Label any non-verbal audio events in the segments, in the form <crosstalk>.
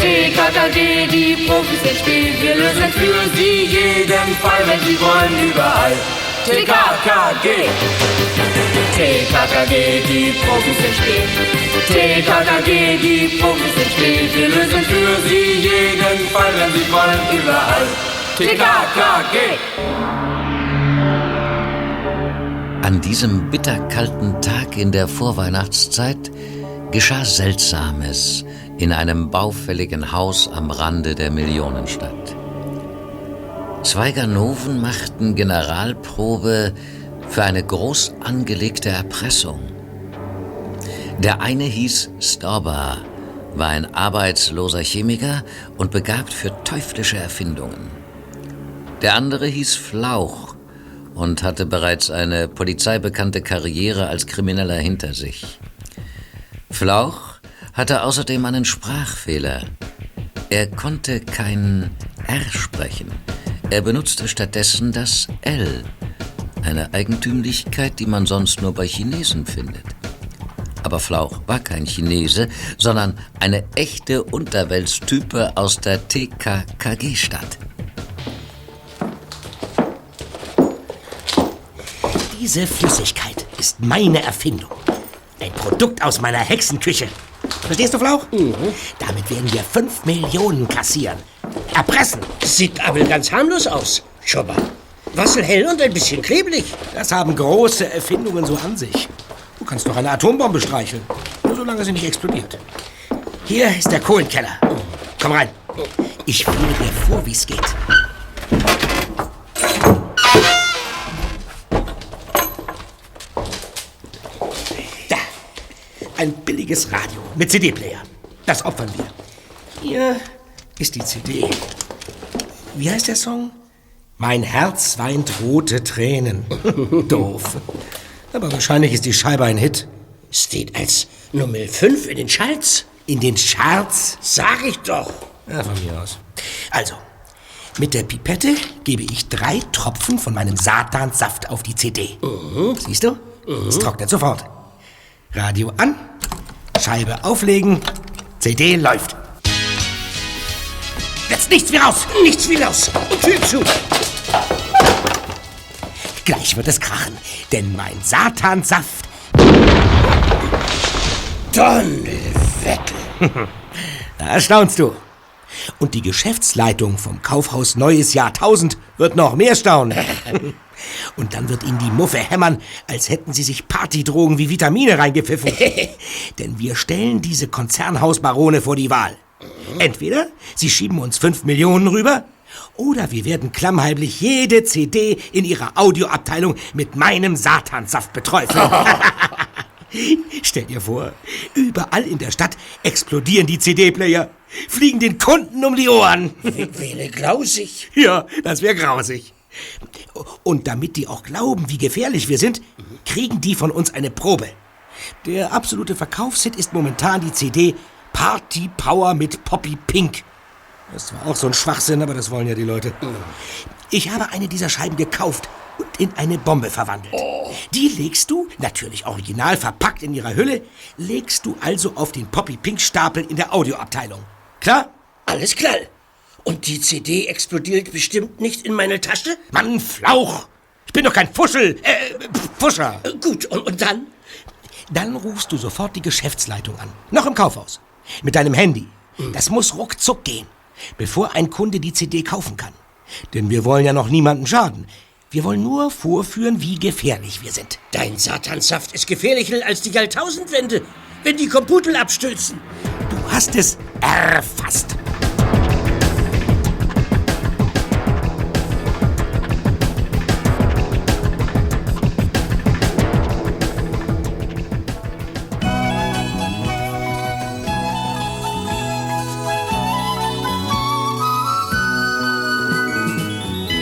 TKKG, die Profis im Spiel. Wir lösen für sie jeden Fall, wenn sie wollen, überall. TKKG. TKKG, die Profis im Spiel. TKKG, die Profis im Spiel. Wir lösen für sie jeden Fall, wenn sie wollen, überall. TKKG. An diesem bitterkalten Tag in der Vorweihnachtszeit geschah Seltsames in einem baufälligen Haus am Rande der Millionenstadt. Zwei Ganoven machten Generalprobe für eine groß angelegte Erpressung. Der eine hieß Stauber, war ein arbeitsloser Chemiker und begabt für teuflische Erfindungen. Der andere hieß Flauch und hatte bereits eine polizeibekannte Karriere als Krimineller hinter sich. Flauch hatte außerdem einen Sprachfehler. Er konnte kein R sprechen. Er benutzte stattdessen das L, eine Eigentümlichkeit, die man sonst nur bei Chinesen findet. Aber Flauch war kein Chinese, sondern eine echte Unterweltstype aus der TKKG-Stadt. Diese Flüssigkeit ist meine Erfindung. Ein Produkt aus meiner Hexenküche. Verstehst du, Flauch? Mhm. Damit werden wir fünf Millionen kassieren. Erpressen. Sieht aber ganz harmlos aus. Schau mal. Wasserhell und ein bisschen klebrig. Das haben große Erfindungen so an sich. Du kannst doch eine Atombombe streicheln. Nur solange sie nicht explodiert. Hier ist der Kohlenkeller. Komm rein. Ich führe dir vor, wie es geht. Billiges Radio mit CD-Player. Das opfern wir. Hier ist die CD. Wie heißt der Song? Mein Herz weint rote Tränen. <laughs> Doof. Aber wahrscheinlich ist die Scheibe ein Hit. Steht als Nummer 5 in den Charts. In den Charts? Sag ich doch. Ja, von mir aus. Also, mit der Pipette gebe ich drei Tropfen von meinem Satanssaft auf die CD. Siehst du? Es trocknet sofort. Radio an, Scheibe auflegen, CD läuft. Jetzt nichts wie raus! Nichts wie raus. Und Tür zu. Gleich wird es krachen, denn mein Satanssaft. Donnerwetter. <laughs> Da staunst du. Und die Geschäftsleitung vom Kaufhaus Neues Jahrtausend wird noch mehr staunen. <laughs> Und dann wird ihnen die Muffe hämmern, als hätten sie sich Partydrogen wie Vitamine reingepfiffen. <laughs> Denn wir stellen diese Konzernhausbarone vor die Wahl. Entweder sie schieben uns fünf Millionen rüber, oder wir werden klammheimlich jede CD in ihrer Audioabteilung mit meinem Satanssaft beträufeln. <laughs> Stell dir vor, überall in der Stadt explodieren die CD-Player, fliegen den Kunden um die Ohren. Wäre grausig. Ja, das wäre grausig. Und damit die auch glauben, wie gefährlich wir sind, kriegen die von uns eine Probe. Der absolute Verkaufshit ist momentan die CD Party Power mit Poppy Pink. Das war auch so ein Schwachsinn, aber das wollen ja die Leute. Ich habe eine dieser Scheiben gekauft und in eine Bombe verwandelt. Die legst du, natürlich original verpackt in ihrer Hülle, legst du also auf den Poppy Pink Stapel in der Audioabteilung. Klar? Alles klar. Und die CD explodiert bestimmt nicht in meine Tasche? Mann, Flauch! Ich bin doch kein Fuschel, äh, Fuscher. Äh, Gut, und, und dann? Dann rufst du sofort die Geschäftsleitung an. Noch im Kaufhaus. Mit deinem Handy. Das muss ruckzuck gehen, bevor ein Kunde die CD kaufen kann. Denn wir wollen ja noch niemandem schaden. Wir wollen nur vorführen, wie gefährlich wir sind. Dein Satanssaft ist gefährlicher als die Jahrtausendwende, wenn die Computer abstürzen. Du hast es erfasst.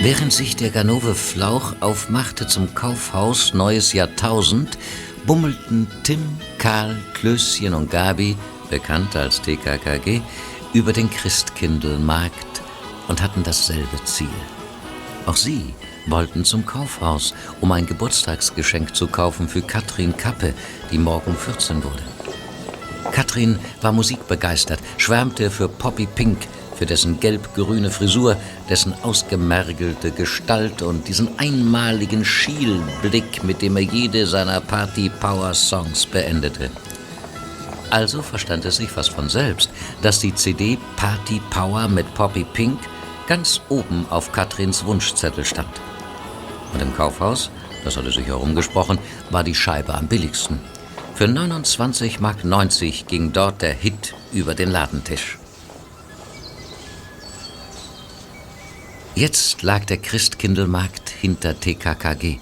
Während sich der Ganove Flauch aufmachte zum Kaufhaus Neues Jahrtausend, bummelten Tim, Karl, Klößchen und Gabi, bekannt als TKKG, über den Christkindlmarkt und hatten dasselbe Ziel. Auch sie wollten zum Kaufhaus, um ein Geburtstagsgeschenk zu kaufen für Katrin Kappe, die morgen 14 wurde. Katrin war musikbegeistert, schwärmte für Poppy Pink, für dessen gelb-grüne Frisur, dessen ausgemergelte Gestalt und diesen einmaligen Schielblick, mit dem er jede seiner Party-Power-Songs beendete. Also verstand es sich fast von selbst, dass die CD Party Power mit Poppy Pink ganz oben auf Katrins Wunschzettel stand. Und im Kaufhaus, das hatte sich herumgesprochen, war die Scheibe am billigsten. Für 29,90 Mark ging dort der Hit über den Ladentisch. Jetzt lag der Christkindlmarkt hinter TKKG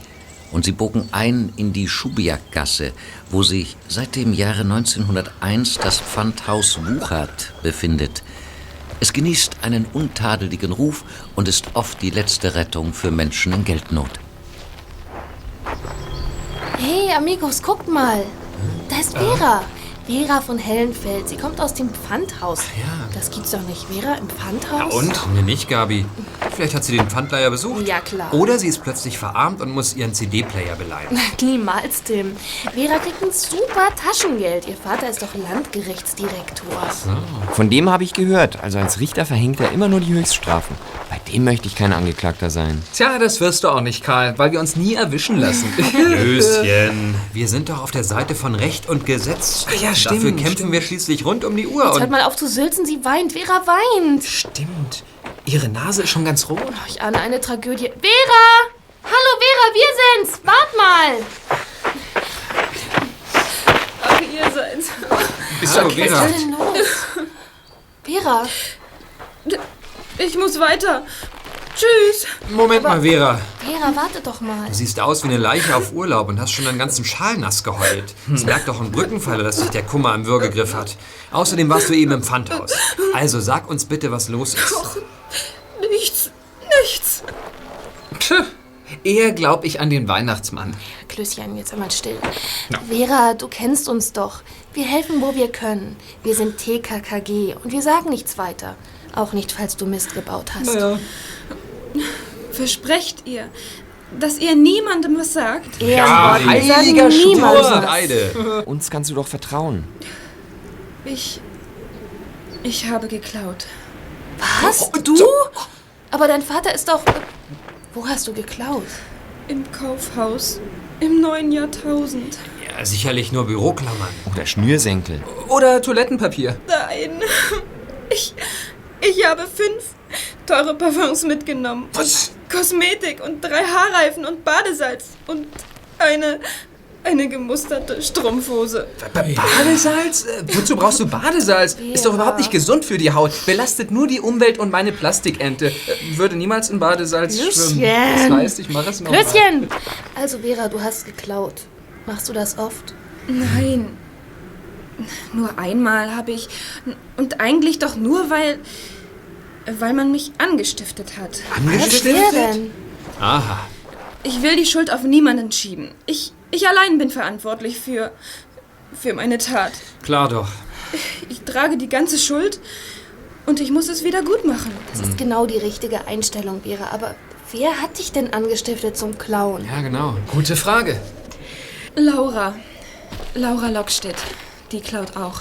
und sie bogen ein in die Schubiakgasse, wo sich seit dem Jahre 1901 das Pfandhaus Wuchert befindet. Es genießt einen untadeligen Ruf und ist oft die letzte Rettung für Menschen in Geldnot. Hey, Amigos, guckt mal. Da ist Vera. Vera von Hellenfeld. Sie kommt aus dem Pfandhaus. ja. Das gibt's doch nicht. Vera im Pfandhaus? Und? Mir nicht, Gabi. Vielleicht hat sie den Pfandleiher besucht. Ja, klar. Oder sie ist plötzlich verarmt und muss ihren CD-Player beleihen. Niemals, Tim. Vera kriegt ein super Taschengeld. Ihr Vater ist doch Landgerichtsdirektor. Von dem habe ich gehört. Also als Richter verhängt er immer nur die Höchststrafen. Bei dem möchte ich kein Angeklagter sein. Tja, das wirst du auch nicht, Karl, weil wir uns nie erwischen lassen. <laughs> Löschen. Wir sind doch auf der Seite von Recht und Gesetz. Ach ja, stimmt, Dafür kämpfen stimmt. wir schließlich rund um die Uhr. Jetzt hört mal auf zu sülzen. Sie weint. Vera weint. Stimmt. Ihre Nase ist schon ganz rot. Ich ahne eine Tragödie. Vera! Hallo, Vera, wir sind's. Wart mal. Ach, ihr seid's. Bist du Was Vera? ist denn los? Vera, Ich muss weiter. Tschüss. Moment mal, Vera. Vera, warte doch mal. Du siehst aus wie eine Leiche auf Urlaub und hast schon einen ganzen Schal nass geheult. Es merkt doch ein Brückenpfeiler, dass dich der Kummer im Würgegriff hat. Außerdem warst du eben im Pfandhaus. Also sag uns bitte, was los ist. Nichts. Nichts. Tch, eher glaub ich an den Weihnachtsmann. Klößchen, jetzt einmal still. Vera, du kennst uns doch. Wir helfen, wo wir können. Wir sind TKKG und wir sagen nichts weiter. Auch nicht, falls du Mist gebaut hast. Versprecht ihr, dass ihr niemandem was sagt? Wir sagen heiliger. Beide. <laughs> Uns kannst du doch vertrauen. Ich. Ich habe geklaut. Was? Du? Aber dein Vater ist doch... Wo hast du geklaut? Im Kaufhaus. Im neuen Jahrtausend. Ja, sicherlich nur Büroklammern. Oder Schnürsenkel. Oder Toilettenpapier. Nein. Ich. Ich habe fünf teure Parfums mitgenommen. Was? Kosmetik und drei Haarreifen und Badesalz. Und eine. eine gemusterte Strumpfhose. Badesalz? Äh, wozu brauchst du Badesalz? Ist doch überhaupt nicht gesund für die Haut. Belastet nur die Umwelt und meine Plastikente. Äh, würde niemals in Badesalz schwimmen. Das heißt, ich mache es noch. Klößchen! Also, Vera, du hast geklaut. Machst du das oft? Nein. Nur einmal habe ich. Und eigentlich doch nur, weil. weil man mich angestiftet hat. Wer denn? Aha. Ich will die Schuld auf niemanden schieben. Ich, ich allein bin verantwortlich für. für meine Tat. Klar doch. Ich trage die ganze Schuld und ich muss es wieder gut machen. Das ist genau die richtige Einstellung, Vera. Aber wer hat dich denn angestiftet zum Klauen? Ja, genau. Gute Frage. Laura. Laura Lockstedt. Die klaut auch.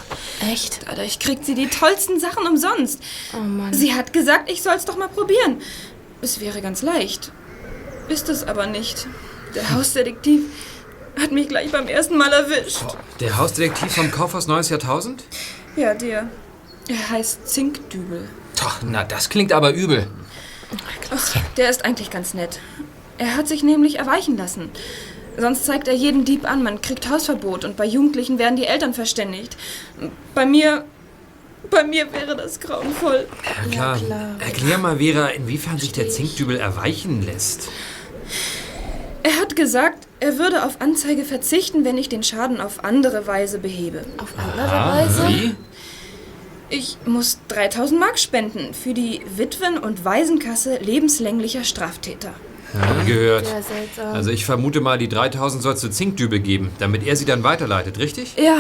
Echt? Dadurch kriegt sie die tollsten Sachen umsonst. Oh Mann. Sie hat gesagt, ich soll's doch mal probieren. Es wäre ganz leicht. Ist es aber nicht. Der Hausdetektiv hat mich gleich beim ersten Mal erwischt. Der Hausdetektiv vom Kaufhaus Neues Jahrtausend? Ja, der. Er heißt Zinkdübel. Doch, na, das klingt aber übel. Ach, der ist eigentlich ganz nett. Er hat sich nämlich erweichen lassen. Sonst zeigt er jeden Dieb an, man kriegt Hausverbot und bei Jugendlichen werden die Eltern verständigt. Bei mir. Bei mir wäre das grauenvoll. Ja, klar. klar. Erklär mal, Vera, inwiefern sich der Zinkdübel erweichen lässt. Er hat gesagt, er würde auf Anzeige verzichten, wenn ich den Schaden auf andere Weise behebe. Auf andere Weise? Wie? Ich muss 3000 Mark spenden für die Witwen- und Waisenkasse lebenslänglicher Straftäter. Gehört. Sehr seltsam. Also ich vermute mal, die 3000 sollst du Zinkdübel geben, damit er sie dann weiterleitet, richtig? Ja,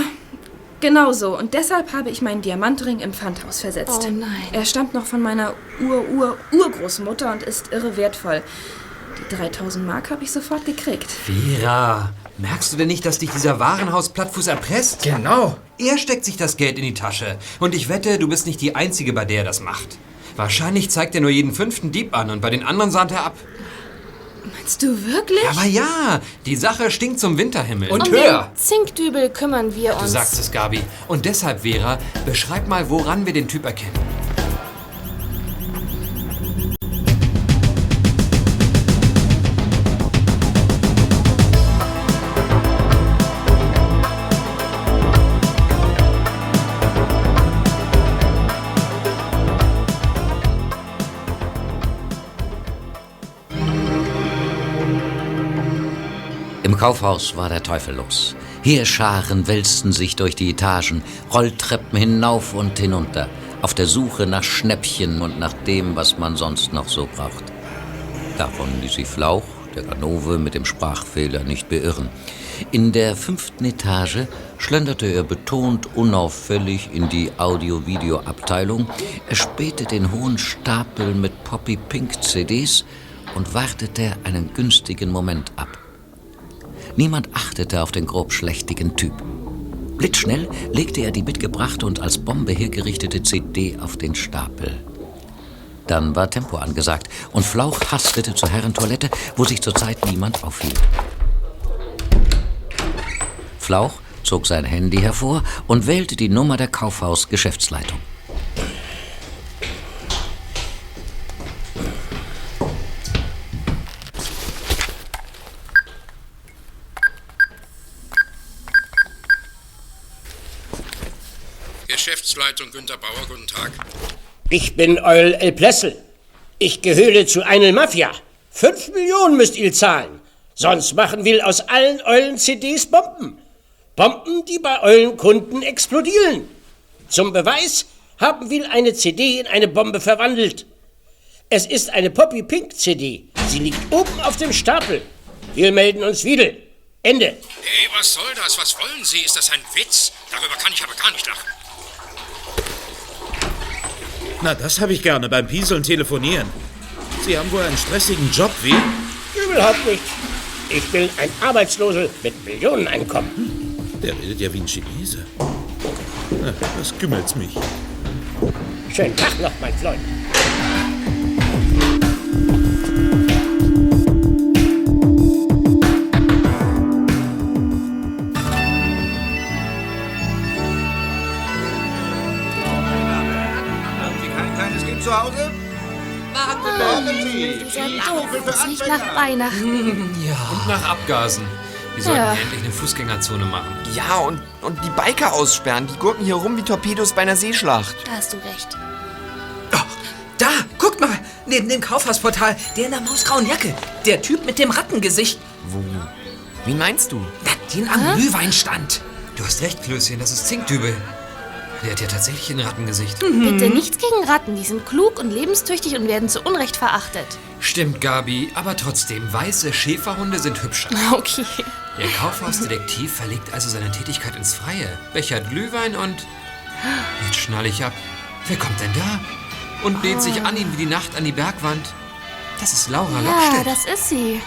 genau so. Und deshalb habe ich meinen Diamantring im Pfandhaus versetzt. Oh nein. Er stammt noch von meiner Ur-Ur-Urgroßmutter und ist irre wertvoll. Die 3000 Mark habe ich sofort gekriegt. Vera, merkst du denn nicht, dass dich dieser Warenhaus-Plattfuß erpresst? Genau. Er steckt sich das Geld in die Tasche. Und ich wette, du bist nicht die Einzige, bei der er das macht. Wahrscheinlich zeigt er nur jeden fünften Dieb an und bei den anderen sahnt er ab. Meinst du wirklich? Aber ja, die Sache stinkt zum Winterhimmel. Und Um höher. den Zinkdübel kümmern wir du uns. sagst es, Gabi. Und deshalb, Vera, beschreib mal, woran wir den Typ erkennen. Kaufhaus war der Teufel los. Heerscharen wälzten sich durch die Etagen, Rolltreppen hinauf und hinunter, auf der Suche nach Schnäppchen und nach dem, was man sonst noch so braucht. Davon ließ sich Flauch, der Ganove, mit dem Sprachfehler nicht beirren. In der fünften Etage schlenderte er betont unauffällig in die Audio-Video-Abteilung, erspähte den hohen Stapel mit Poppy-Pink-CDs und wartete einen günstigen Moment ab. Niemand achtete auf den grobschlächtigen Typ. Blitzschnell legte er die mitgebrachte und als Bombe hergerichtete CD auf den Stapel. Dann war Tempo angesagt und Flauch hastete zur Herrentoilette, wo sich zurzeit niemand aufhielt. Flauch zog sein Handy hervor und wählte die Nummer der Kaufhaus-Geschäftsleitung. Geschäftsleitung Günter Bauer, guten Tag. Ich bin Eul El Plessel. Ich gehöre zu einer Mafia. Fünf Millionen müsst ihr zahlen. Sonst machen wir aus allen euren CDs Bomben. Bomben, die bei euren Kunden explodieren. Zum Beweis haben wir eine CD in eine Bombe verwandelt. Es ist eine Poppy Pink CD. Sie liegt oben auf dem Stapel. Wir melden uns wieder. Ende. Hey, was soll das? Was wollen Sie? Ist das ein Witz? Darüber kann ich aber gar nicht lachen. Na, das habe ich gerne beim Pieseln telefonieren. Sie haben wohl einen stressigen Job, wie? Überhaupt nicht. Ich bin ein Arbeitsloser mit Millioneneinkommen. Der redet ja wie ein Chinese. Na, das kümmert's mich. Schönen Tag noch, mein Freund. Nach Weihnachten. Und nach Abgasen. Wir sollten Ja. endlich eine Fußgängerzone machen. Ja, und, und die Biker aussperren. Die gurken hier rum wie Torpedos bei einer Seeschlacht. Da hast du recht. Da, guckt mal, neben dem Kaufhausportal, der in der mausgrauen Jacke. Der Typ mit dem Rattengesicht. Wo? Wen meinst du? Na, den am Glühweinstand. Du hast recht, Klößchen, das ist Zinkdübel. Der hat ja tatsächlich ein Rattengesicht. Bitte nichts gegen Ratten. Die sind klug und lebenstüchtig und werden zu Unrecht verachtet. Stimmt, Gabi, aber trotzdem, weiße Schäferhunde sind hübscher. <laughs> Okay. Der Kaufhausdetektiv verlegt also seine Tätigkeit ins Freie, bechert Glühwein und... Jetzt schnall ich ab. Wer kommt denn da? Und lehnt sich an ihn wie die Nacht an die Bergwand. Das ist Laura Ja, Lockstedt. das ist sie.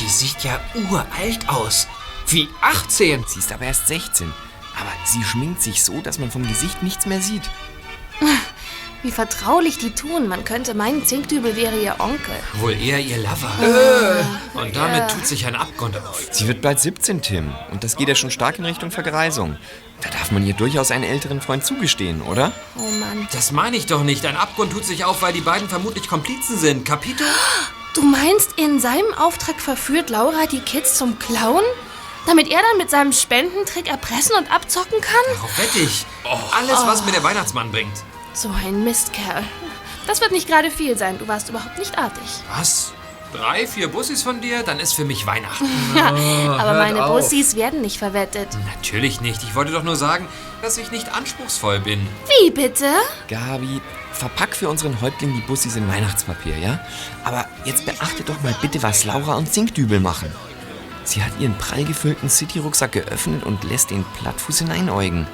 Die sieht ja uralt aus. Wie 18. Sie ist aber erst 16. Aber sie schminkt sich so, dass man vom Gesicht nichts mehr sieht. <laughs> Wie vertraulich die tun. Man könnte meinen, Zinkdübel wäre ihr Onkel. Wohl eher ihr Lover. Äh. Und damit tut sich ein Abgrund auf. Sie wird bald 17, Tim. Und das geht ja schon stark in Richtung Vergreisung. Da darf man ihr durchaus einen älteren Freund zugestehen, oder? Oh Mann. Das meine ich doch nicht. Ein Abgrund tut sich auf, weil die beiden vermutlich Komplizen sind. Capito? <gasps> Du meinst, in seinem Auftrag verführt Laura die Kids zum Klauen? Damit er dann mit seinem Spendentrick erpressen und abzocken kann? Darauf wette ich. Alles, was mir der Weihnachtsmann bringt. So ein Mistkerl. Das wird nicht gerade viel sein. Du warst überhaupt nicht artig. Was? Drei, vier Bussis von dir? Dann ist für mich Weihnachten. <laughs> Aber hört meine auf. Bussis werden nicht verwettet. Natürlich nicht. Ich wollte doch nur sagen, dass ich nicht anspruchsvoll bin. Wie bitte? Gabi, verpack für unseren Häuptling die Bussis in Weihnachtspapier, ja? Aber jetzt beachte doch mal bitte, was Laura und Zinkdübel machen. Sie hat ihren prall gefüllten City-Rucksack geöffnet und lässt den Plattfuß hineinäugen.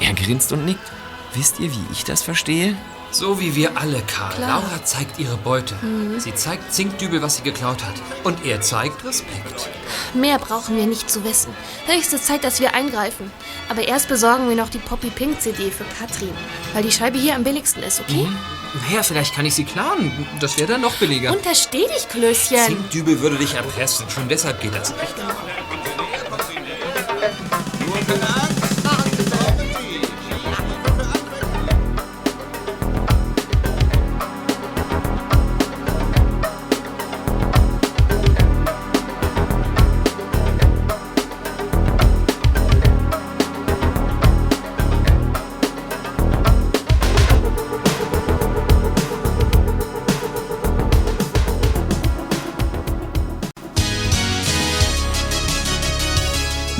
Er grinst und nickt. Wisst ihr, wie ich das verstehe? So wie wir alle, Karl. Klar. Laura zeigt ihre Beute. Mhm. Sie zeigt Zinkdübel, was sie geklaut hat. Und er zeigt Respekt. Mehr brauchen wir nicht zu wissen. Höchste Zeit, dass wir eingreifen. Aber erst besorgen wir noch die Poppy Pink CD für Katrin, weil die Scheibe hier am billigsten ist, okay? Mhm. Naja, vielleicht kann ich sie klauen. Das wäre dann noch billiger. Untersteh dich, Klößchen. Zinkdübel würde dich erpressen. Schon deshalb geht das nicht.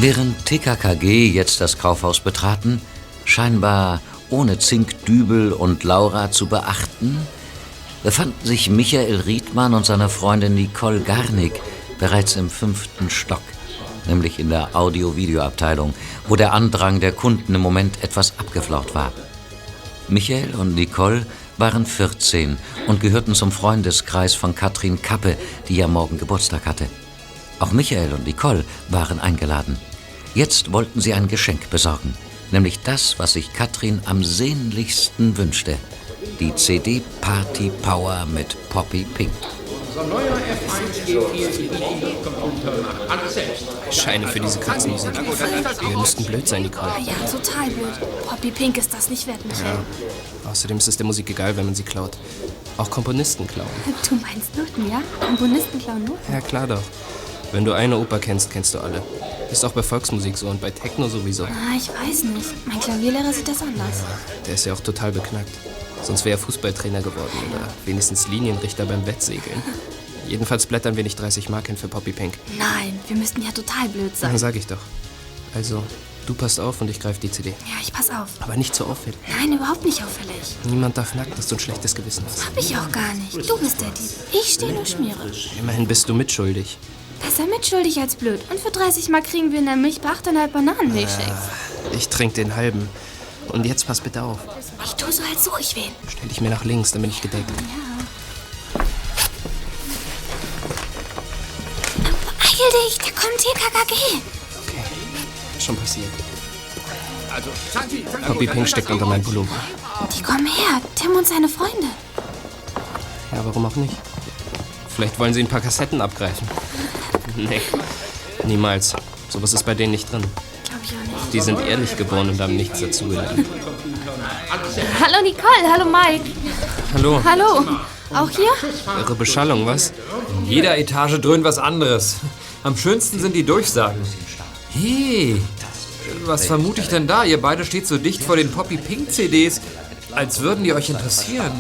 Während TKKG jetzt das Kaufhaus betraten, scheinbar ohne Zinkdübel und Laura zu beachten, befanden sich Michael Riedmann und seine Freundin Nicole Garnig bereits im fünften Stock, nämlich in der Audio-Video-Abteilung, wo der Andrang der Kunden im Moment etwas abgeflaut war. Michael und Nicole waren 14 und gehörten zum Freundeskreis von Katrin Kappe, die ja morgen Geburtstag hatte. Auch Michael und Nicole waren eingeladen. Jetzt wollten sie ein Geschenk besorgen, nämlich das, was sich Katrin am sehnlichsten wünschte. Die CD Party Power mit Poppy Pink. Unser neuer F1 G4 Computer macht alles selbst. Scheine für diese Katzenmusik. Wir müssten blöd sein, Nicole. Ah ja, total blöd. Poppy Pink ist das nicht wert, Michael. Ja. Außerdem ist es der Musik egal, wenn man sie klaut. Auch Komponisten klauen. <laughs> Du meinst Noten, ja? Komponisten klauen Noten? Ja, klar doch. Wenn du eine Oper kennst, kennst du alle. Ist auch bei Volksmusik so und bei Techno sowieso. Ah, ich weiß nicht. Mein Klavierlehrer sieht das anders. Der ist ja auch total beknackt. Sonst wäre er Fußballtrainer geworden oder wenigstens Linienrichter beim Wettsegeln. <laughs> Jedenfalls blättern wir nicht 30 Mark hin für Poppy Pink. Nein, wir müssten ja total blöd sein. Dann sag ich doch. Also, du passt auf und ich greife die CD. Ja, ich pass auf. Aber nicht so auffällig. Nein, überhaupt nicht auffällig. Niemand darf merken, dass du ein schlechtes Gewissen hast. Hab ich auch gar nicht. Du bist der Dieb. Ich stehe nur Schmiere. Immerhin bist du mitschuldig. Besser mitschuldig als blöd. Und für 30 Mark kriegen wir in der Milch bei 8,5 Bananenmilchshakes. Ich trinke den halben. Und jetzt pass bitte auf. Ich tue so, als suche ich wen. Stell dich mir nach links, dann bin ich gedeckt. Beeil dich, da kommt TKKG. Schon passiert. Also, Santi, Poppy Pink steckt unter meinem Pullover. Die kommen her. Tim und seine Freunde. Ja, warum auch nicht? Vielleicht wollen sie ein paar Kassetten abgreifen. Nee, niemals. Sowas ist bei denen nicht drin. Glaub ich auch nicht. Die sind ehrlich geboren und haben nichts dazugelernt. Hallo Nicole, hallo Mike. Hallo. Hallo. Auch hier? Irre Beschallung, was? In jeder Etage dröhnt was anderes. Am schönsten sind die Durchsagen. Hey, was vermute ich denn da? Ihr beide steht so dicht vor den Poppy Pink CDs, als würden die euch interessieren.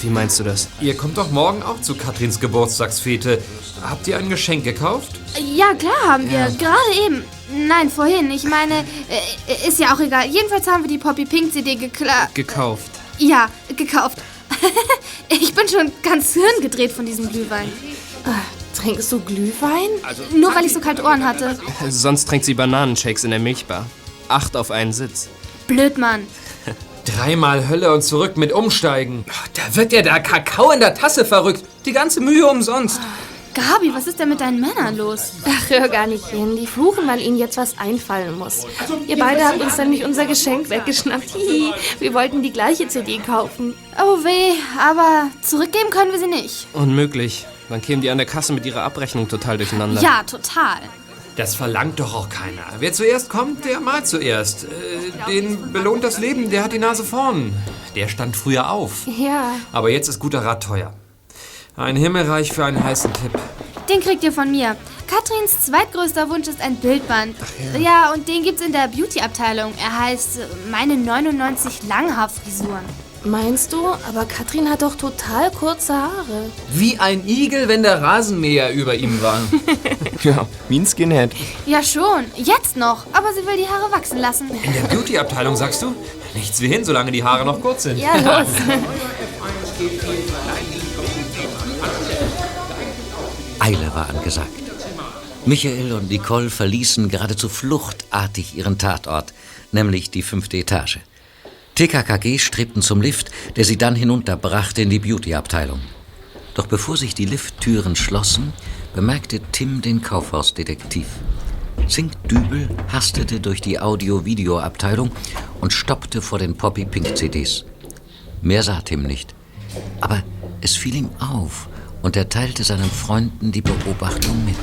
Wie meinst du das? Ihr kommt doch morgen auch zu Katrins Geburtstagsfete. Habt ihr ein Geschenk gekauft? Ja, klar haben wir. Ja. Gerade eben. Nein, vorhin. Ich meine, äh, ist ja auch egal. Jedenfalls haben wir die Poppy Pink CD gekla... Gekauft. Ja, gekauft. <laughs> ich bin schon ganz hirngedreht von diesem Glühwein. Äh, trinkst du Glühwein? Nur weil ich so kalte Ohren hatte. Sonst trinkt sie Bananenshakes in der Milchbar. Acht auf einen Sitz. Blöd, Mann. Dreimal Hölle und zurück mit Umsteigen. Da wird ja der Kakao in der Tasse verrückt. Die ganze Mühe umsonst. Gabi, was ist denn mit deinen Männern los? Ach, hör gar nicht hin. Die fluchen, weil ihnen jetzt was einfallen muss. Ihr beide habt uns nämlich unser Geschenk weggeschnappt. Hihi. Wir wollten die gleiche CD kaufen. Oh weh, aber zurückgeben können wir sie nicht. Unmöglich. Dann kämen die an der Kasse mit ihrer Abrechnung total durcheinander. Ja, total. Das verlangt doch auch keiner. Wer zuerst kommt, der malt zuerst. Äh, den belohnt das Leben, der hat die Nase vorn. Der stand früher auf. Ja, Aber jetzt ist guter Rat teuer. Ein Himmelreich für einen heißen Tipp. den kriegt ihr von mir. Katrins zweitgrößter Wunsch ist ein Bildband. ja. und den gibt's in der Beauty-Abteilung. Er heißt äh, Meine 99 Langhaarfrisuren. Meinst du? Aber Katrin hat doch total kurze Haare. Wie ein Igel, wenn der Rasenmäher über ihm war. <laughs> Ja, wie ein Skinhead. Ja schon, jetzt noch. Aber sie will die Haare wachsen lassen. In der Beauty-Abteilung sagst du? Nichts wie hin, solange die Haare noch kurz sind. Ja, los. Eile war angesagt. Michael und Nicole verließen geradezu fluchtartig ihren Tatort, nämlich die fünfte Etage. TKKG strebten zum Lift, der sie dann hinunterbrachte in die Beauty-Abteilung. Doch bevor sich die Lifttüren schlossen, bemerkte Tim den Kaufhausdetektiv. Zinkdübel hastete durch die Audio-Video-Abteilung und stoppte vor den Poppy Pink CDs. Mehr sah Tim nicht. Aber es fiel ihm auf und er teilte seinen Freunden die Beobachtung mit.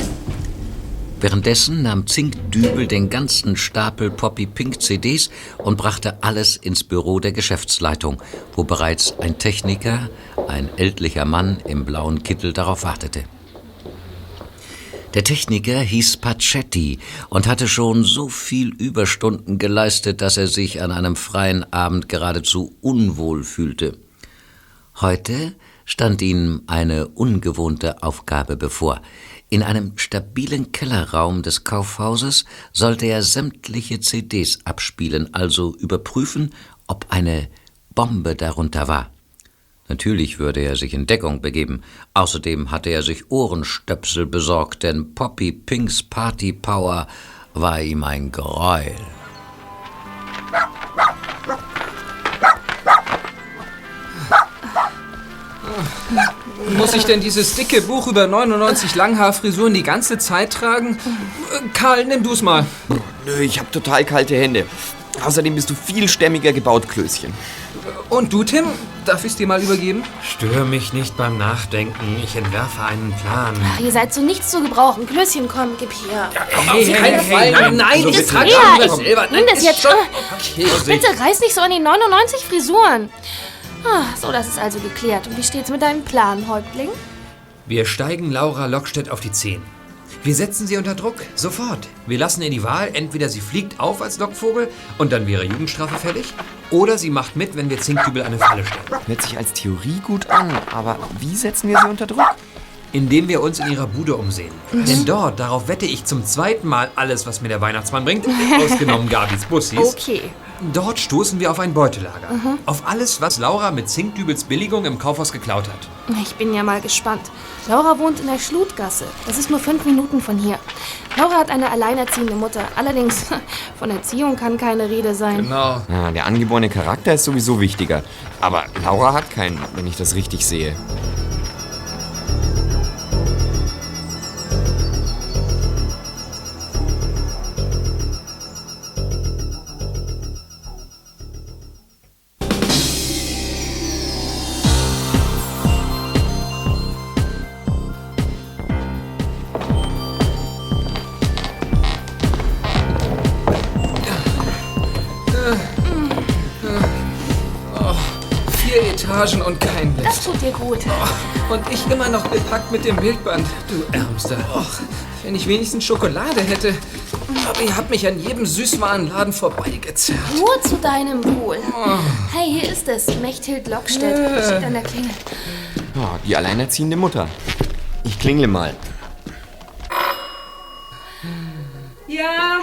Währenddessen nahm Zinkdübel den ganzen Stapel Poppy Pink CDs und brachte alles ins Büro der Geschäftsleitung, wo bereits ein Techniker, ein ältlicher Mann im blauen Kittel darauf wartete. Der Techniker hieß Pacetti und hatte schon so viel Überstunden geleistet, dass er sich an einem freien Abend geradezu unwohl fühlte. Heute stand ihm eine ungewohnte Aufgabe bevor. In einem stabilen Kellerraum des Kaufhauses sollte er sämtliche CDs abspielen, also überprüfen, ob eine Bombe darunter war. Natürlich würde er sich in Deckung begeben. Außerdem hatte er sich Ohrenstöpsel besorgt, denn Poppy Pinks Party Power war ihm ein Gräuel. Muss ich denn dieses dicke Buch über 99 Langhaarfrisuren die ganze Zeit tragen? Karl, nimm du's mal. Nö, ich hab total kalte Hände. Außerdem bist du viel stämmiger gebaut, Klößchen. Und du, Tim? Darf ich's dir mal übergeben? Stör mich nicht beim Nachdenken. Ich entwerfe einen Plan. Ach, ihr seid so nichts zu gebrauchen. Klößchen, komm, gib her. Hey, hey, hey, hey, nein, nein, Gib ich es trage Ich selber. nimm das jetzt. schon- Ah, Okay, Bitte reiß nicht so an die 99 Frisuren. Ah, so, das ist also geklärt. Und wie steht's mit deinem Plan, Häuptling? Wir steigen Laura Lockstedt auf die Zehen. Wir setzen sie unter Druck, sofort. Wir lassen ihr die Wahl, entweder sie fliegt auf als Lockvogel und dann wäre Jugendstrafe fällig, oder sie macht mit, wenn wir Zinkdübel eine Falle stellen. Hört sich als Theorie gut an, aber wie setzen wir sie unter Druck? Indem wir uns in ihrer Bude umsehen. Mhm. Denn dort, darauf wette ich zum zweiten Mal alles, was mir der Weihnachtsmann bringt, <laughs> ausgenommen Gabis Bussis. Okay. Dort stoßen wir auf ein Beutelager. Mhm. Auf alles, was Laura mit Zinkdübels Billigung im Kaufhaus geklaut hat. Ich bin ja mal gespannt. Laura wohnt in der Schlutgasse. Das ist nur fünf Minuten von hier. Laura hat eine alleinerziehende Mutter. Allerdings, <laughs> von Erziehung kann keine Rede sein. Genau. Ja, der angeborene Charakter ist sowieso wichtiger. Aber Laura hat keinen, wenn ich das richtig sehe. Etagen und kein Lift. Das tut dir gut. Und ich immer noch bepackt mit dem Bildband. Du Ärmster. Och, wenn ich wenigstens Schokolade hätte. Aber ihr habt mich an jedem Süßwarenladen vorbeigezerrt. Nur zu deinem Wohl. Oh. Hey, hier ist es. Mechthild Lockstedt. Äh. Steht an der Klingel. Ja, die alleinerziehende Mutter. Ich klingle mal. Ja,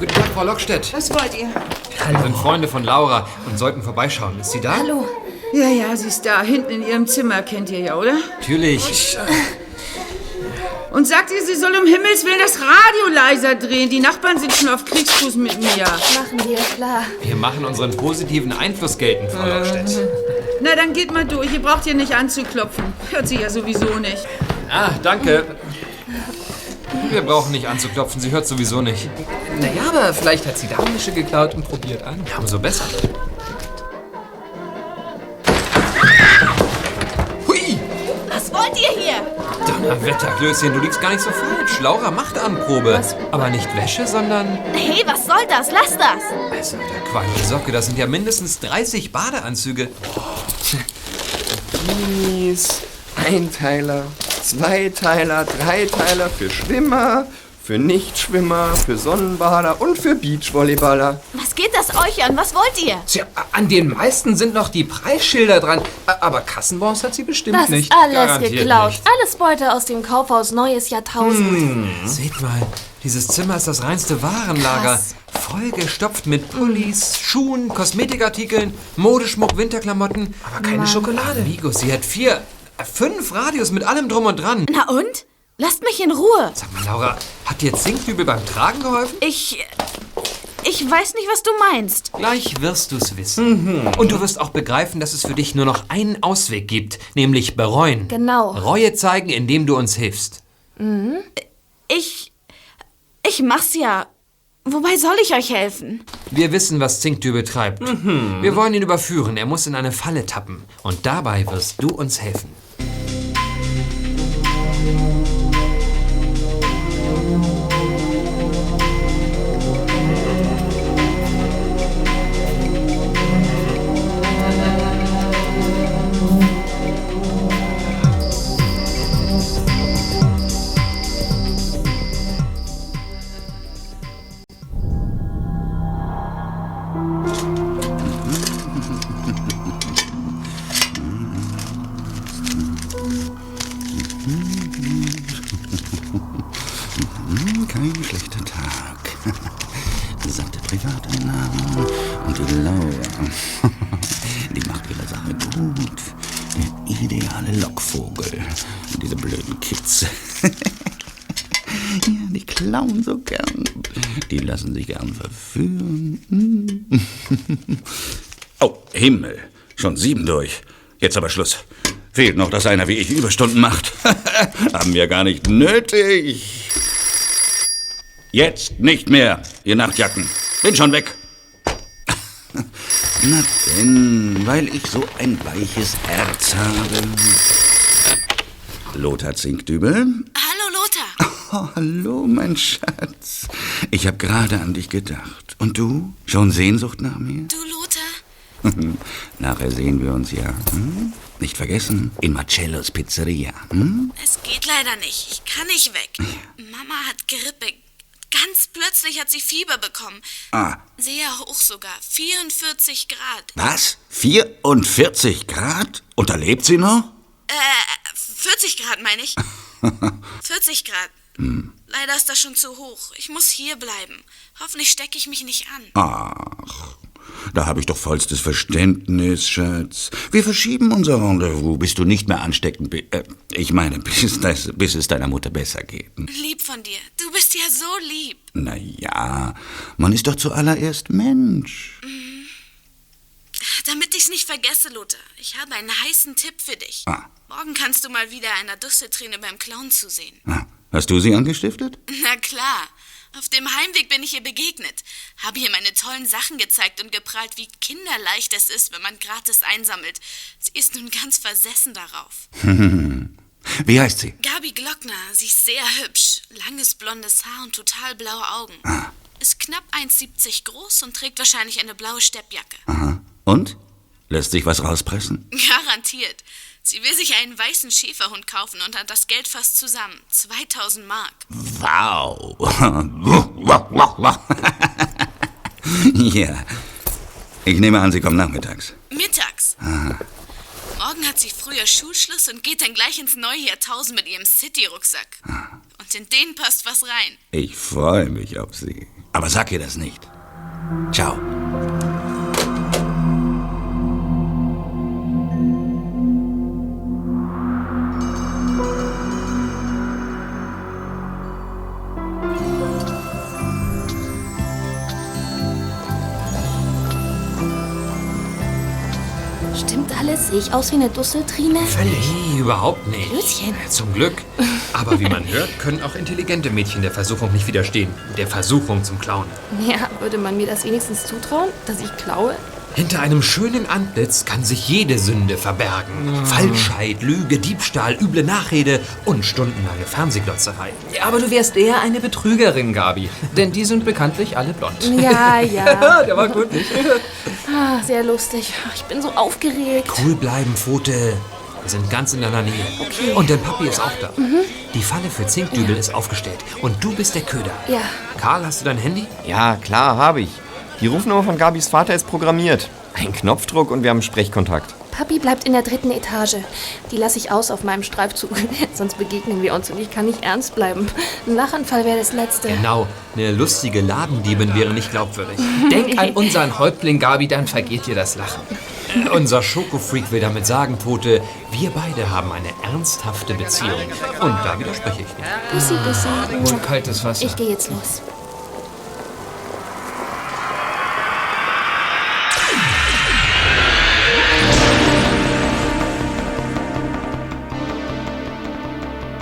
Guten Tag, Frau Lockstedt. Was wollt ihr? Wir sind Freunde von Laura und sollten vorbeischauen. Ist sie da? Hallo. Ja, ja, sie ist da, hinten in ihrem Zimmer, kennt ihr ja, oder? Natürlich. Und sagt ihr, sie soll um Himmels Willen das Radio leiser drehen. Die Nachbarn sind schon auf Kriegsfuß mit mir. Machen wir, klar. Wir machen unseren positiven Einfluss geltend, Frau Lockstedt. Na, dann geht mal durch. Ihr braucht hier nicht anzuklopfen. Hört sie ja sowieso nicht. Ah, danke. Wir brauchen nicht anzuklopfen, sie hört sowieso nicht. Naja, aber vielleicht hat sie Darmmische geklaut und probiert an. Ja, umso besser. Hui! Was wollt ihr hier? Donnerwetter, Klößchen, du liegst gar nicht so falsch. Laura macht Anprobe. Was? Aber nicht Wäsche, sondern... Hey, was soll das? Lass das. Also, der Qualle Socke, das sind ja mindestens 30 Badeanzüge. Minis, Einteiler, Zweiteiler, Dreiteiler für Schwimmer, für Nichtschwimmer, für Sonnenbader und für Beachvolleyballer. Was geht das euch an? Was wollt ihr? Tja, an den meisten sind noch die Preisschilder dran. Aber Kassenbons hat sie bestimmt Das nicht. ist alles Garantiert geklaut. nicht. Alles Beute aus dem Kaufhaus Neues Jahrtausend. Seht mal, dieses Zimmer ist das reinste Warenlager. Krass. Vollgestopft mit Pullis, Schuhen, Kosmetikartikeln, Modeschmuck, Winterklamotten. Aber keine Schokolade. Amigos, sie hat vier, äh, fünf Radios mit allem drum und dran. Na und? Lasst mich in Ruhe. Sag mal, Laura, hat dir Zinkdübel beim Tragen geholfen? Ich. Ich weiß nicht, was du meinst. Gleich wirst du's wissen. Und du wirst auch begreifen, dass es für dich nur noch einen Ausweg gibt, nämlich bereuen. Genau. Reue zeigen, indem du uns hilfst. Mhm. Ich. Ich mach's ja. Wobei soll ich euch helfen? Wir wissen, was Zinktür betreibt. Wir wollen ihn überführen. Er muss in eine Falle tappen. Und dabei wirst du uns helfen. Die gern verführen. Hm. <laughs> Oh, Himmel. Schon sieben durch. Jetzt aber Schluss. Fehlt noch, dass einer wie ich Überstunden macht. <laughs> Haben wir gar nicht nötig. Jetzt nicht mehr, ihr Nachtjacken. Bin schon weg. <laughs> Na denn, weil ich so ein weiches Herz habe. Lothar Zinkdübel? Oh, hallo, mein Schatz. Ich habe gerade an dich gedacht. Und du? Schon Sehnsucht nach mir? Du, Lothar? <laughs> Nachher sehen wir uns ja. Hm? Nicht vergessen, in Marcellos Pizzeria. Hm? Es geht leider nicht. Ich kann nicht weg. Mama hat Grippe. Ganz plötzlich hat sie Fieber bekommen. Ah, Sehr hoch sogar. 44 Grad. was? 44 Grad? Und da lebt sie noch? Äh, 40 Grad meine ich. <laughs> 40 Grad. Hm. Leider ist das schon zu hoch. Ich muss hier bleiben. Hoffentlich stecke ich mich nicht an. Ach, da habe ich doch vollstes Verständnis, Schatz. Wir verschieben unser Rendezvous, bis du nicht mehr ansteckend bist. Äh, ich meine, <laughs> bis, das, bis es deiner Mutter besser geht. Lieb von dir. Du bist ja so lieb. Na ja, man ist doch zuallererst Mensch. Mhm. Damit ich's nicht vergesse, Lothar, ich habe einen heißen Tipp für dich. Ah. Morgen kannst du mal wieder einer Dusselträne beim Clown zusehen. Hast du sie angestiftet? Na klar. Auf dem Heimweg bin ich ihr begegnet. Habe ihr meine tollen Sachen gezeigt und geprahlt, wie kinderleicht es ist, wenn man gratis einsammelt. Sie ist nun ganz versessen darauf. <laughs> Wie heißt sie? Gabi Glockner, sie ist sehr hübsch. Langes blondes Haar und total blaue Augen. Ist knapp 1,70 groß und trägt wahrscheinlich eine blaue Steppjacke. Aha. Und? Lässt sich was rauspressen? <laughs> Garantiert. Sie will sich einen weißen Schäferhund kaufen und hat das Geld fast zusammen. 2000 Mark. Wow. ja. Ich nehme an, sie kommt nachmittags. Mittags. Ah. Morgen hat sie früher Schulschluss und geht dann gleich ins neue Jahrtausend mit ihrem City-Rucksack. Und in den passt was rein. Ich freue mich auf sie. Aber sag ihr das nicht. Ciao. Sehe ich aus wie eine Dusseltrine? Nee, überhaupt nicht. Löschen. Zum Glück. Aber wie man hört, können auch intelligente Mädchen der Versuchung nicht widerstehen. Der Versuchung zum Klauen. Ja, würde man mir das wenigstens zutrauen, dass ich klaue? Hinter einem schönen Antlitz kann sich jede Sünde verbergen. Falschheit, Lüge, Diebstahl, üble Nachrede und stundenlange Fernsehglotzerei. Ja, aber du wärst eher eine Betrügerin, Gabi. Denn die sind bekanntlich alle blond. Ja, ja. <laughs> Der war gut, nicht? Ah, sehr lustig. Ich bin so aufgeregt. Cool bleiben, Pfote. Wir sind ganz in deiner Nähe. Okay. Und dein Papi ist auch da. Mhm. Die Falle für Zinkdübel ist aufgestellt. Und du bist der Köder. Ja. Karl, hast du dein Handy? Ja, klar, habe ich. Die Rufnummer von Gabis Vater ist programmiert. Ein Knopfdruck und wir haben Sprechkontakt. Papi bleibt in der dritten Etage. Die lasse ich aus auf meinem Streifzug. <laughs> Sonst begegnen wir uns und ich kann nicht ernst bleiben. Ein Lachanfall wäre das Letzte. Genau. Eine lustige Ladendiebin wäre nicht glaubwürdig. Denk an unseren Häuptling, Gabi, dann vergeht dir das Lachen. Unser Schokofreak will damit sagen, Pfote, wir beide haben eine ernsthafte Beziehung. Und da widerspreche ich nicht. Bussi, Bussi. Und kaltes Wasser. Ich gehe jetzt los.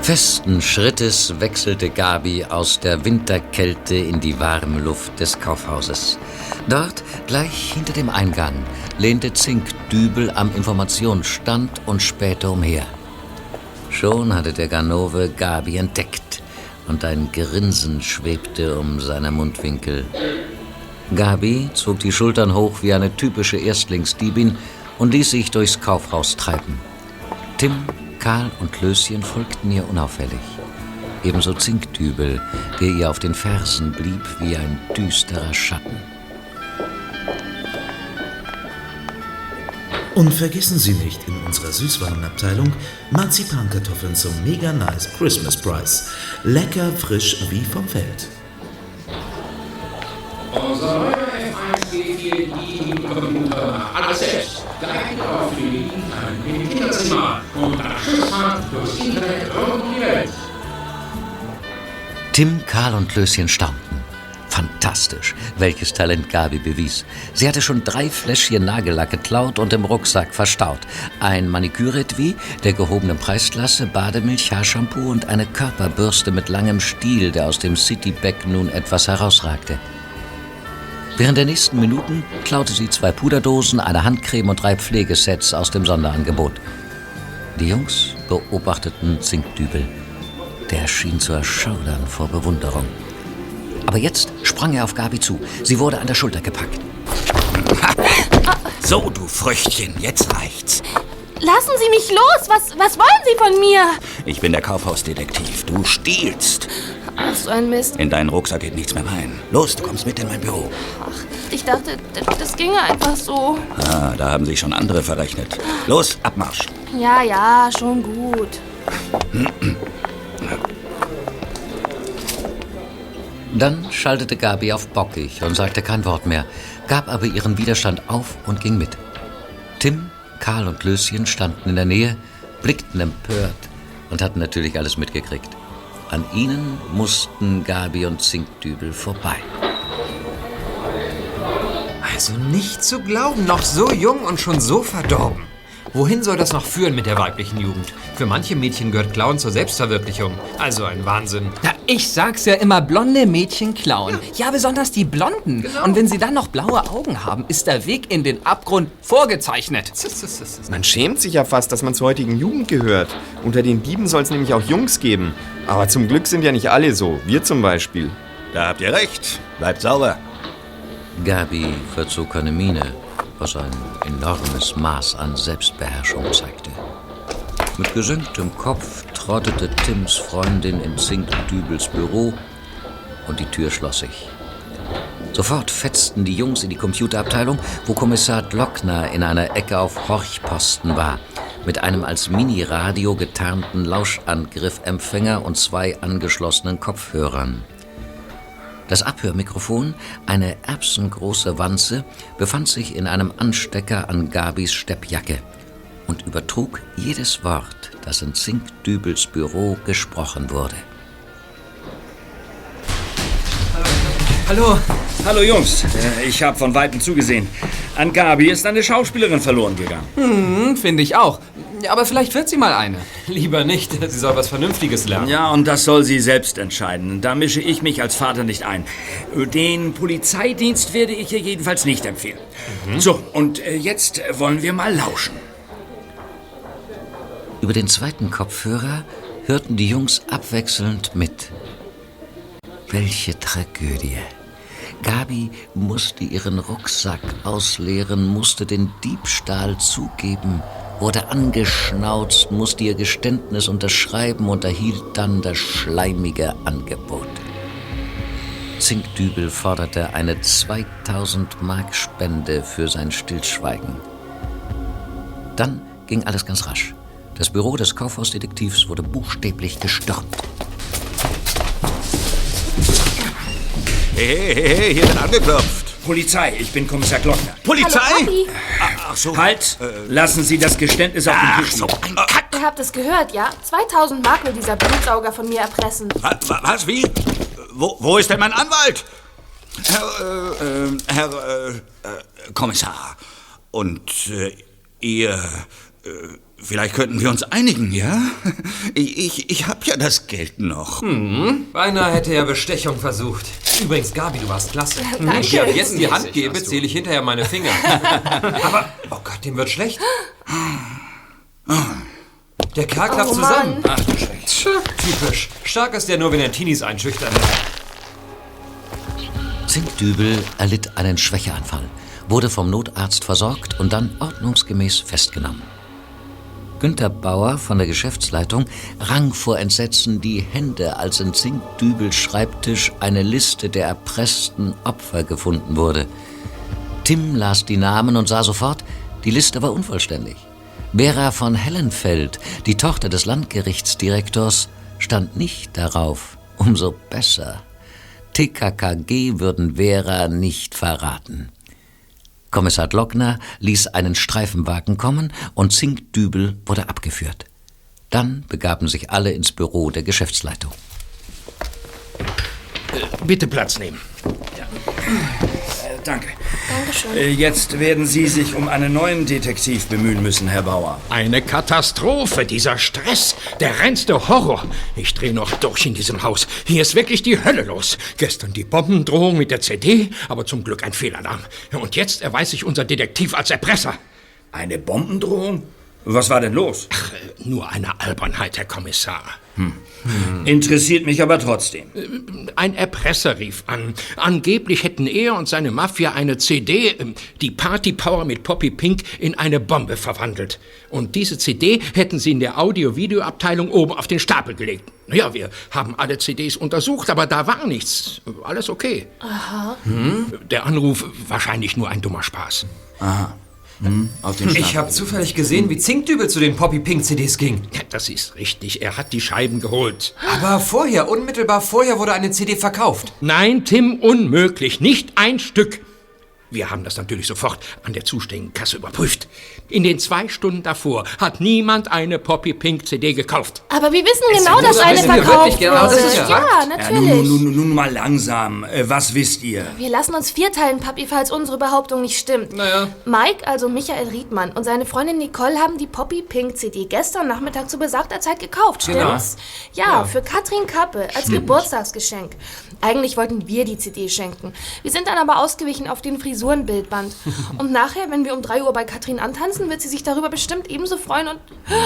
Festen Schrittes wechselte Gabi aus der Winterkälte in die warme Luft des Kaufhauses. Dort, gleich hinter dem Eingang, lehnte Zinkdübel am Informationsstand und spähte umher. Schon hatte der Ganove Gabi entdeckt und ein Grinsen schwebte um seine Mundwinkel. Gabi zog die Schultern hoch wie eine typische Erstlingsdiebin und ließ sich durchs Kaufhaus treiben. Tim, Karl und Löschen folgten ihr unauffällig. Ebenso Zinkdübel, der ihr auf den Fersen blieb wie ein düsterer Schatten. Und vergessen Sie nicht in unserer Süßwarenabteilung Marzipankartoffeln zum Mega Nice Christmas Price. Lecker, frisch wie vom Feld. Unser neuer F1-G4-Computer macht alles selbst. Geeignet auch für die im Kinderzimmer und nach Schiffsfahrt durchs Internet rund um die Welt. Tim, Karl und Löschen staunten. Fantastisch, welches Talent Gabi bewies. Sie hatte schon drei Fläschchen Nagellack geklaut und im Rucksack verstaut. Ein Maniküretui der gehobenen Preisklasse, Bademilch, Haarshampoo und eine Körperbürste mit langem Stiel, der aus dem Citybag nun etwas herausragte. Während der nächsten Minuten klaute sie zwei Puderdosen, eine Handcreme und drei Pflegesets aus dem Sonderangebot. Die Jungs beobachteten Zinkdübel. Der schien zu erschaudern vor Bewunderung. Aber jetzt sprang er auf Gabi zu. Sie wurde an der Schulter gepackt. So, du Früchtchen, jetzt reicht's. Lassen Sie mich los! Was, was wollen Sie von mir? Ich bin der Kaufhausdetektiv. Du stiehlst. Ach, so ein Mist. In deinen Rucksack geht nichts mehr rein. Los, du kommst mit in mein Büro. Ich dachte, das ginge einfach so. Ah, da haben sich schon andere verrechnet. Los, Abmarsch. Ja, ja, schon gut. Dann schaltete Gabi auf bockig und sagte kein Wort mehr, gab aber ihren Widerstand auf und ging mit. Tim, Karl und Löschen standen in der Nähe, blickten empört und hatten natürlich alles mitgekriegt. An ihnen mussten Gabi und Zinkdübel vorbei. Also nicht zu glauben, noch so jung und schon so verdorben. Wohin soll das noch führen mit der weiblichen Jugend? Für manche Mädchen gehört Klauen zur Selbstverwirklichung. Also ein Wahnsinn. Na, ich sag's ja immer, blonde Mädchen klauen. Ja, besonders die Blonden. Und wenn sie dann noch blaue Augen haben, ist der Weg in den Abgrund vorgezeichnet. Man schämt sich ja fast, dass man zur heutigen Jugend gehört. Unter den Dieben soll es nämlich auch Jungs geben. Aber zum Glück sind ja nicht alle so. Wir zum Beispiel. Da habt ihr recht. Bleibt sauber. Gabi verzog keine Miene, was ein enormes Maß an Selbstbeherrschung zeigte. Mit gesenktem Kopf trottete Tims Freundin in Zinkdübels Büro und die Tür schloss sich. Sofort fetzten die Jungs in die Computerabteilung, wo Kommissar Glockner in einer Ecke auf Horchposten war, mit einem als Mini-Radio getarnten Lauschangriffempfänger und zwei angeschlossenen Kopfhörern. Das Abhörmikrofon, eine erbsengroße Wanze, befand sich in einem Anstecker an Gabis Steppjacke und übertrug jedes Wort, das in Zinkdübels Büro gesprochen wurde. Hallo. Hallo Jungs, Äh, ich habe von Weitem zugesehen. An Gabi ist eine Schauspielerin verloren gegangen. Hm, finde ich auch. Aber vielleicht wird sie mal eine. <laughs> Lieber nicht, sie soll was Vernünftiges lernen. Ja, und das soll sie selbst entscheiden. Da mische ich mich als Vater nicht ein. Den Polizeidienst werde ich ihr jedenfalls nicht empfehlen. So, und äh, jetzt wollen wir mal lauschen. Über den zweiten Kopfhörer hörten die Jungs abwechselnd mit. Welche Tragödie. Gabi musste ihren Rucksack ausleeren, musste den Diebstahl zugeben, wurde angeschnauzt, musste ihr Geständnis unterschreiben und erhielt dann das schleimige Angebot. Zinkdübel forderte eine 2000 Mark Spende für sein Stillschweigen. Dann ging alles ganz rasch. Das Büro des Kaufhausdetektivs wurde buchstäblich gestürmt. Hey, hey, hey, hier wird angeklopft. Polizei, ich bin Kommissar Glockner. Polizei? Hallo, Papi. Ach so. Halt! Lassen Sie das Geständnis auf den Tisch liegen. Ihr habt es gehört, ja? 2000 Mark will dieser Blutsauger von mir erpressen. Was, was wie? Wo, wo ist denn mein Anwalt? Herr, äh, äh, Herr äh, äh, Kommissar. Und äh, ihr, äh, Vielleicht könnten wir uns einigen, ja? Ich, ich, ich hab ja das Geld noch. Hm, beinahe hätte er Bestechung versucht. Übrigens, Gabi, du warst klasse. Ja, Wenn danke. ich dir jetzt die Hand gebe, zähle ich hinterher meine Finger. <laughs> Aber, oh Gott, dem wird schlecht. Der Kerl klappt Oh, zusammen. Ach du Schreck. Typisch. Stark ist der nur, wenn er Teenies einschüchtert. Zinkdübel erlitt einen Schwächeanfall, wurde vom Notarzt versorgt und dann ordnungsgemäß festgenommen. Günter Bauer von der Geschäftsleitung rang vor Entsetzen die Hände, als in Zinkdübels Schreibtisch eine Liste der erpressten Opfer gefunden wurde. Tim las die Namen und sah sofort, die Liste war unvollständig. Vera von Hellenfeld, die Tochter des Landgerichtsdirektors, stand nicht darauf. Umso besser. TKKG würden Vera nicht verraten. Kommissar Glockner ließ einen Streifenwagen kommen und Zinkdübel wurde abgeführt. Dann begaben sich alle ins Büro der Geschäftsleitung. Bitte Platz nehmen. Äh, danke. Dankeschön. Äh, Jetzt werden Sie sich um einen neuen Detektiv bemühen müssen, Herr Bauer. Eine Katastrophe, dieser Stress, der reinste Horror. Ich drehe noch durch in diesem Haus. Hier ist wirklich die Hölle los. Gestern die Bombendrohung mit der CD, aber zum Glück ein Fehlalarm. Und jetzt erweist sich unser Detektiv als Erpresser. Eine Bombendrohung? Was war denn los? Ach, äh, nur eine Albernheit, Herr Kommissar. Hm. Interessiert mich aber trotzdem. Ein Erpresser rief an. Angeblich hätten er und seine Mafia eine CD, äh, die Party Power mit Poppy Pink, in eine Bombe verwandelt. Und diese CD hätten sie in der Audio-Video-Abteilung oben auf den Stapel gelegt. Ja, wir haben alle CDs untersucht, aber da war nichts. Alles okay. Aha. Der Anruf wahrscheinlich nur ein dummer Spaß. Aha. Hm, auf den Ich habe zufällig gesehen, wie Zinkdübel zu den Poppy Pink CDs ging. Das ist richtig, er hat die Scheiben geholt. Aber vorher, unmittelbar vorher wurde eine CD verkauft. Nein, Tim, unmöglich. Nicht ein Stück. Wir haben das natürlich sofort an der zuständigen Kasse überprüft. In den zwei Stunden davor hat niemand eine Poppy Pink CD gekauft. Aber wir wissen Es genau, dass eine verkauft wirklich genau, wurde. das ist ja ja, Ja, natürlich. nun, nun, nun, nun mal langsam. Äh, Was wisst ihr? Wir lassen uns vierteilen, Papi, falls unsere Behauptung nicht stimmt. Naja. Mike, also Michael Riedmann, und seine Freundin Nicole haben die Poppy Pink CD gestern Nachmittag zu besagter Zeit gekauft, Genau. stimmt's? Ja, Ja. für Katrin Kappe als Stimmt. Geburtstagsgeschenk. Eigentlich wollten wir die CD schenken. Wir sind dann aber ausgewichen auf den Frisurenbildband. <laughs> und nachher, wenn wir um 3 Uhr bei Katrin antanzen, wird sie sich darüber bestimmt ebenso freuen und... <gasps>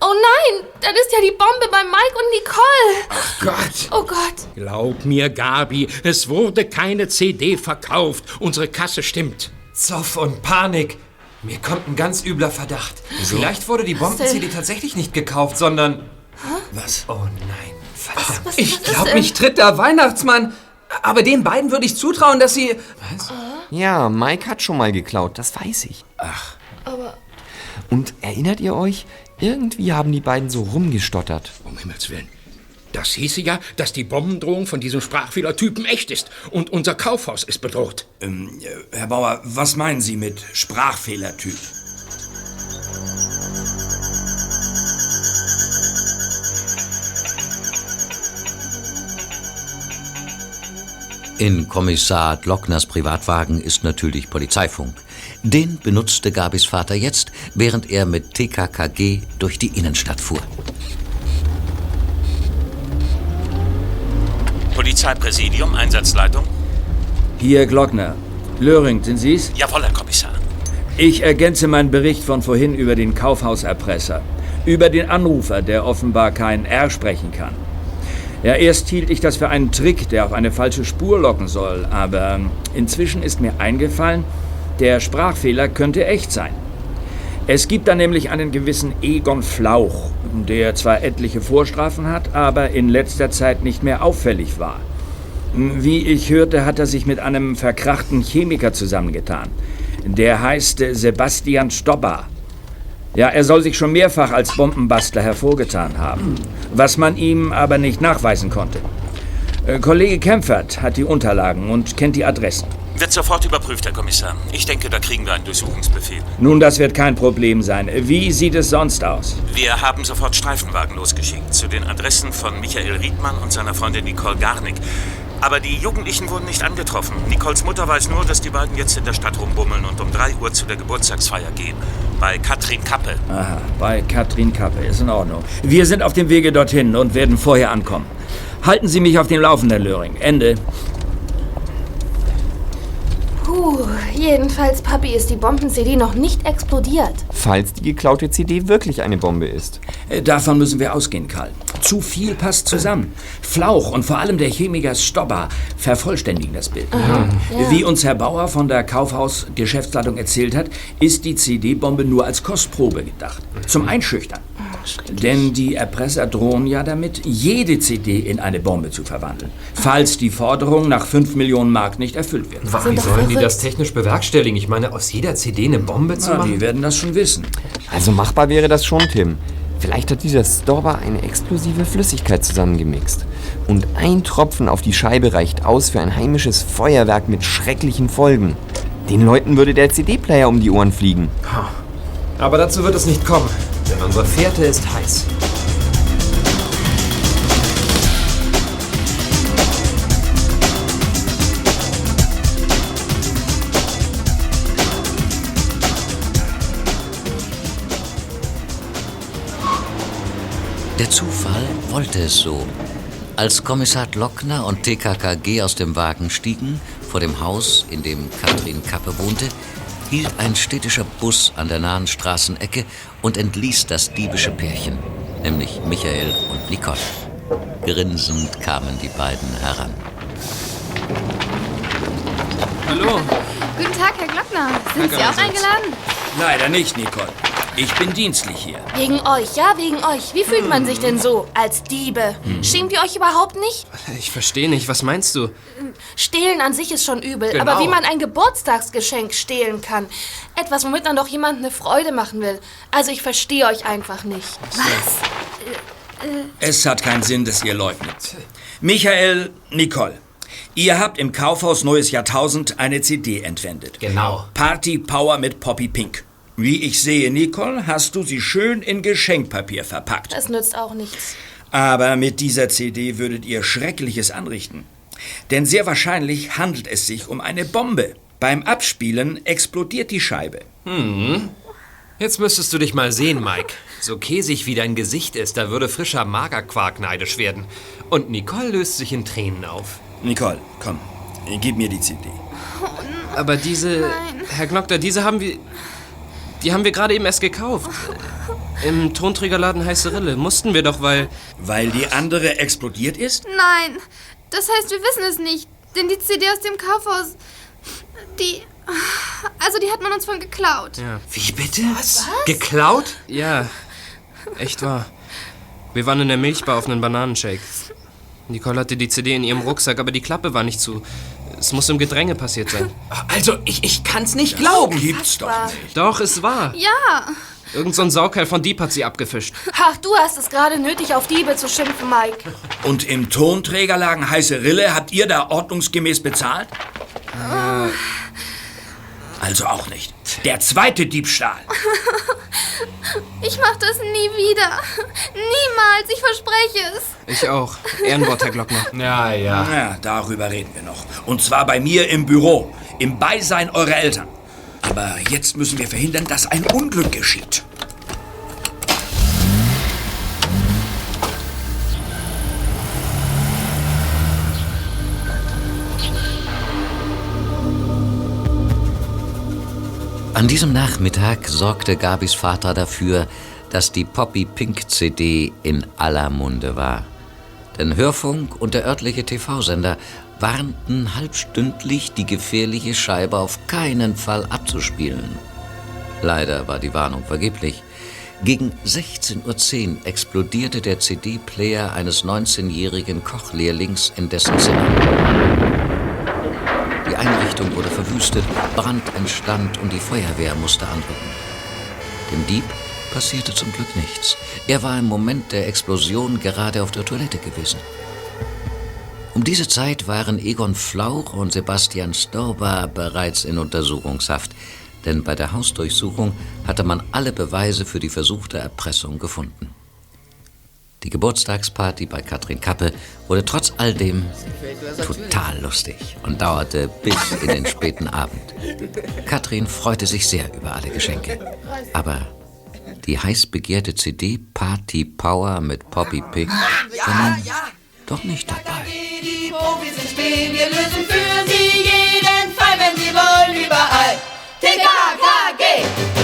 Oh nein, dann ist ja die Bombe bei Mike und Nicole. Gott! Oh Gott. Glaub mir, Gabi, es wurde keine CD verkauft. Unsere Kasse stimmt. Zoff und Panik. Mir kommt ein ganz übler Verdacht. Vielleicht wurde die? Bomben-CD tatsächlich nicht gekauft, sondern... Was? Oh nein, verdammt. Ich glaube, mich tritt der Weihnachtsmann. Aber den beiden würde ich zutrauen, dass sie. Was? Ja, Mike hat schon mal geklaut, das weiß ich. Ach. Aber Und erinnert ihr euch? Irgendwie haben die beiden so rumgestottert. Um Himmels Willen. Das hieße ja, dass die Bombendrohung von diesem Sprachfehlertypen echt ist und unser Kaufhaus ist bedroht. Ähm, äh, Herr Bauer, was meinen Sie mit Sprachfehlertyp? In Kommissar Glockners Privatwagen ist natürlich Polizeifunk. Den benutzte Gabis Vater jetzt, während er mit TKKG durch die Innenstadt fuhr. Polizeipräsidium, Einsatzleitung. Hier Glockner. Löring, sind Sie's? Jawohl, Herr Kommissar. Ich ergänze meinen Bericht von vorhin über den Kaufhauserpresser. Über den Anrufer, der offenbar kein R sprechen kann. Ja, erst hielt ich das für einen Trick, der auf eine falsche Spur locken soll, aber inzwischen ist mir eingefallen, der Sprachfehler könnte echt sein. Es gibt da nämlich einen gewissen Egon Flauch, der zwar etliche Vorstrafen hat, aber in letzter Zeit nicht mehr auffällig war. Wie ich hörte, hat er sich mit einem verkrachten Chemiker zusammengetan. Der heißt Sebastian Stobber. Ja, er soll sich schon mehrfach als Bombenbastler hervorgetan haben, was man ihm aber nicht nachweisen konnte. Äh, Kollege Kempfert hat die Unterlagen und kennt die Adressen. Wird sofort überprüft, Herr Kommissar. Ich denke, da kriegen wir einen Durchsuchungsbefehl. Nun, das wird kein Problem sein. Wie sieht es sonst aus? Wir haben sofort Streifenwagen losgeschickt zu den Adressen von Michael Riedmann und seiner Freundin Nicole Garnick. Aber die Jugendlichen wurden nicht angetroffen. Nicoles Mutter weiß nur, dass die beiden jetzt in der Stadt rumbummeln und um 3 Uhr zu der Geburtstagsfeier gehen. Bei Katrin Kappe. Aha, bei Katrin Kappe, ist in Ordnung. Wir sind auf dem Wege dorthin und werden vorher ankommen. Halten Sie mich auf dem Laufenden, Löring. Ende. Jedenfalls, Papi, ist die Bomben-CD noch nicht explodiert. Falls die geklaute CD wirklich eine Bombe ist. Äh, Davon müssen wir ausgehen, Karl. Zu viel passt zusammen. Flauch und vor allem der Chemiker Stobber vervollständigen das Bild. Aha, ja. Wie uns Herr Bauer von der Kaufhaus-Geschäftsleitung erzählt hat, ist die CD-Bombe nur als Kostprobe gedacht. Zum Einschüchtern. Denn die Erpresser drohen ja damit, jede CD in eine Bombe zu verwandeln, falls die Forderung nach 5 Millionen Mark nicht erfüllt wird. Wie sollen die das technisch bewerkstelligen? Ich meine, aus jeder CD eine Bombe zu Na, machen? die werden das schon wissen. Also machbar wäre das schon, Tim. Vielleicht hat dieser Stobber eine explosive Flüssigkeit zusammengemixt. Und ein Tropfen auf die Scheibe reicht aus für ein heimisches Feuerwerk mit schrecklichen Folgen. Den Leuten würde der CD-Player um die Ohren fliegen. Aber dazu wird es nicht kommen, denn unsere Fährte ist heiß. Der Zufall wollte es so. Als Kommissar Lockner und TKKG aus dem Wagen stiegen, vor dem Haus, in dem Katrin Kappe wohnte, hielt ein städtischer Bus an der nahen Straßenecke und entließ das diebische Pärchen, nämlich Michael und Nicole. Grinsend kamen die beiden heran. Hallo. Guten Tag, Herr Glockner. Sind Sie auch eingeladen? Leider nicht, Nicole. Ich bin dienstlich hier. Wegen euch, ja, wegen euch. Wie fühlt man sich denn so als Diebe? Schämt ihr euch überhaupt nicht? Ich verstehe nicht, was meinst du? Stehlen an sich ist schon übel, Genau. aber wie man ein Geburtstagsgeschenk stehlen kann. Etwas, womit man doch jemandem eine Freude machen will. Also ich verstehe euch einfach nicht. Was? Es hat keinen Sinn, dass ihr leugnet. Michael, Nicole, ihr habt im Kaufhaus Neues Jahrtausend eine CD entwendet. Genau. Party Power mit Poppy Pink. Wie ich sehe, Nicole, hast du sie schön in Geschenkpapier verpackt. Das nützt auch nichts. Aber mit dieser CD würdet ihr Schreckliches anrichten. Denn sehr wahrscheinlich handelt es sich um eine Bombe. Beim Abspielen explodiert die Scheibe. Hm. Jetzt müsstest du dich mal sehen, Mike. So käsig wie dein Gesicht ist, da würde frischer Magerquark neidisch werden. Und Nicole löst sich in Tränen auf. Nicole, komm, gib mir die CD. Aber diese. Herr Glockner, diese haben wir. Die haben wir gerade eben erst gekauft. Im Tonträgerladen Heiße Rille. Mussten wir doch, weil. Weil die andere explodiert ist? Nein, das heißt, wir wissen es nicht. Denn die CD aus dem Kaufhaus, die... Also die hat man uns von geklaut. Ja. Wie bitte? Was? Geklaut? Ja, echt wahr. Wir waren in der Milchbar auf einen Bananenshake. Nicole hatte die CD in ihrem Rucksack, aber die Klappe war nicht zu. Es muss im Gedränge passiert sein. <laughs> Also, ich, ich kann's nicht glauben. Gibt's doch nicht. Doch, es war. Ja. Irgend so ein Saukerl von Dieb hat sie abgefischt. <laughs> Ach, du hast es gerade nötig, auf Diebe zu schimpfen, Mike. Und im Tonträgerladen Heiße Rille habt ihr da ordnungsgemäß bezahlt? Also auch nicht. Der zweite Diebstahl. <laughs> Ich mach das nie wieder. Niemals, ich verspreche es. Ich auch. Ehrenwort, Herr Glockner. Ja, ja. Ja, darüber reden wir noch. Und zwar bei mir im Büro, im Beisein eurer Eltern. Aber jetzt müssen wir verhindern, dass ein Unglück geschieht. An diesem Nachmittag sorgte Gabis Vater dafür, dass die Poppy Pink CD in aller Munde war. Denn Hörfunk und der örtliche TV-Sender warnten halbstündlich, die gefährliche Scheibe auf keinen Fall abzuspielen. Leider war die Warnung vergeblich. Gegen 16.10 Uhr explodierte der CD-Player eines 19-jährigen Kochlehrlings in dessen Zimmer. Die Einrichtung wurde verwüstet, Brand entstand und die Feuerwehr musste anrücken. Dem Dieb passierte zum Glück nichts. Er war im Moment der Explosion gerade auf der Toilette gewesen. Um diese Zeit waren Egon Flauch und Sebastian Storber bereits in Untersuchungshaft, denn bei der Hausdurchsuchung hatte man alle Beweise für die versuchte Erpressung gefunden. Die Geburtstagsparty bei Katrin Kappe wurde trotz all dem total lustig und dauerte bis in den späten Abend. Katrin freute sich sehr über alle Geschenke. Aber die heiß begehrte CD Party Power mit Poppy Pig war nun doch nicht dabei. Die Profis im Spiel, wir lösen für sie jeden Fall, wenn sie wollen, überall. TKKG!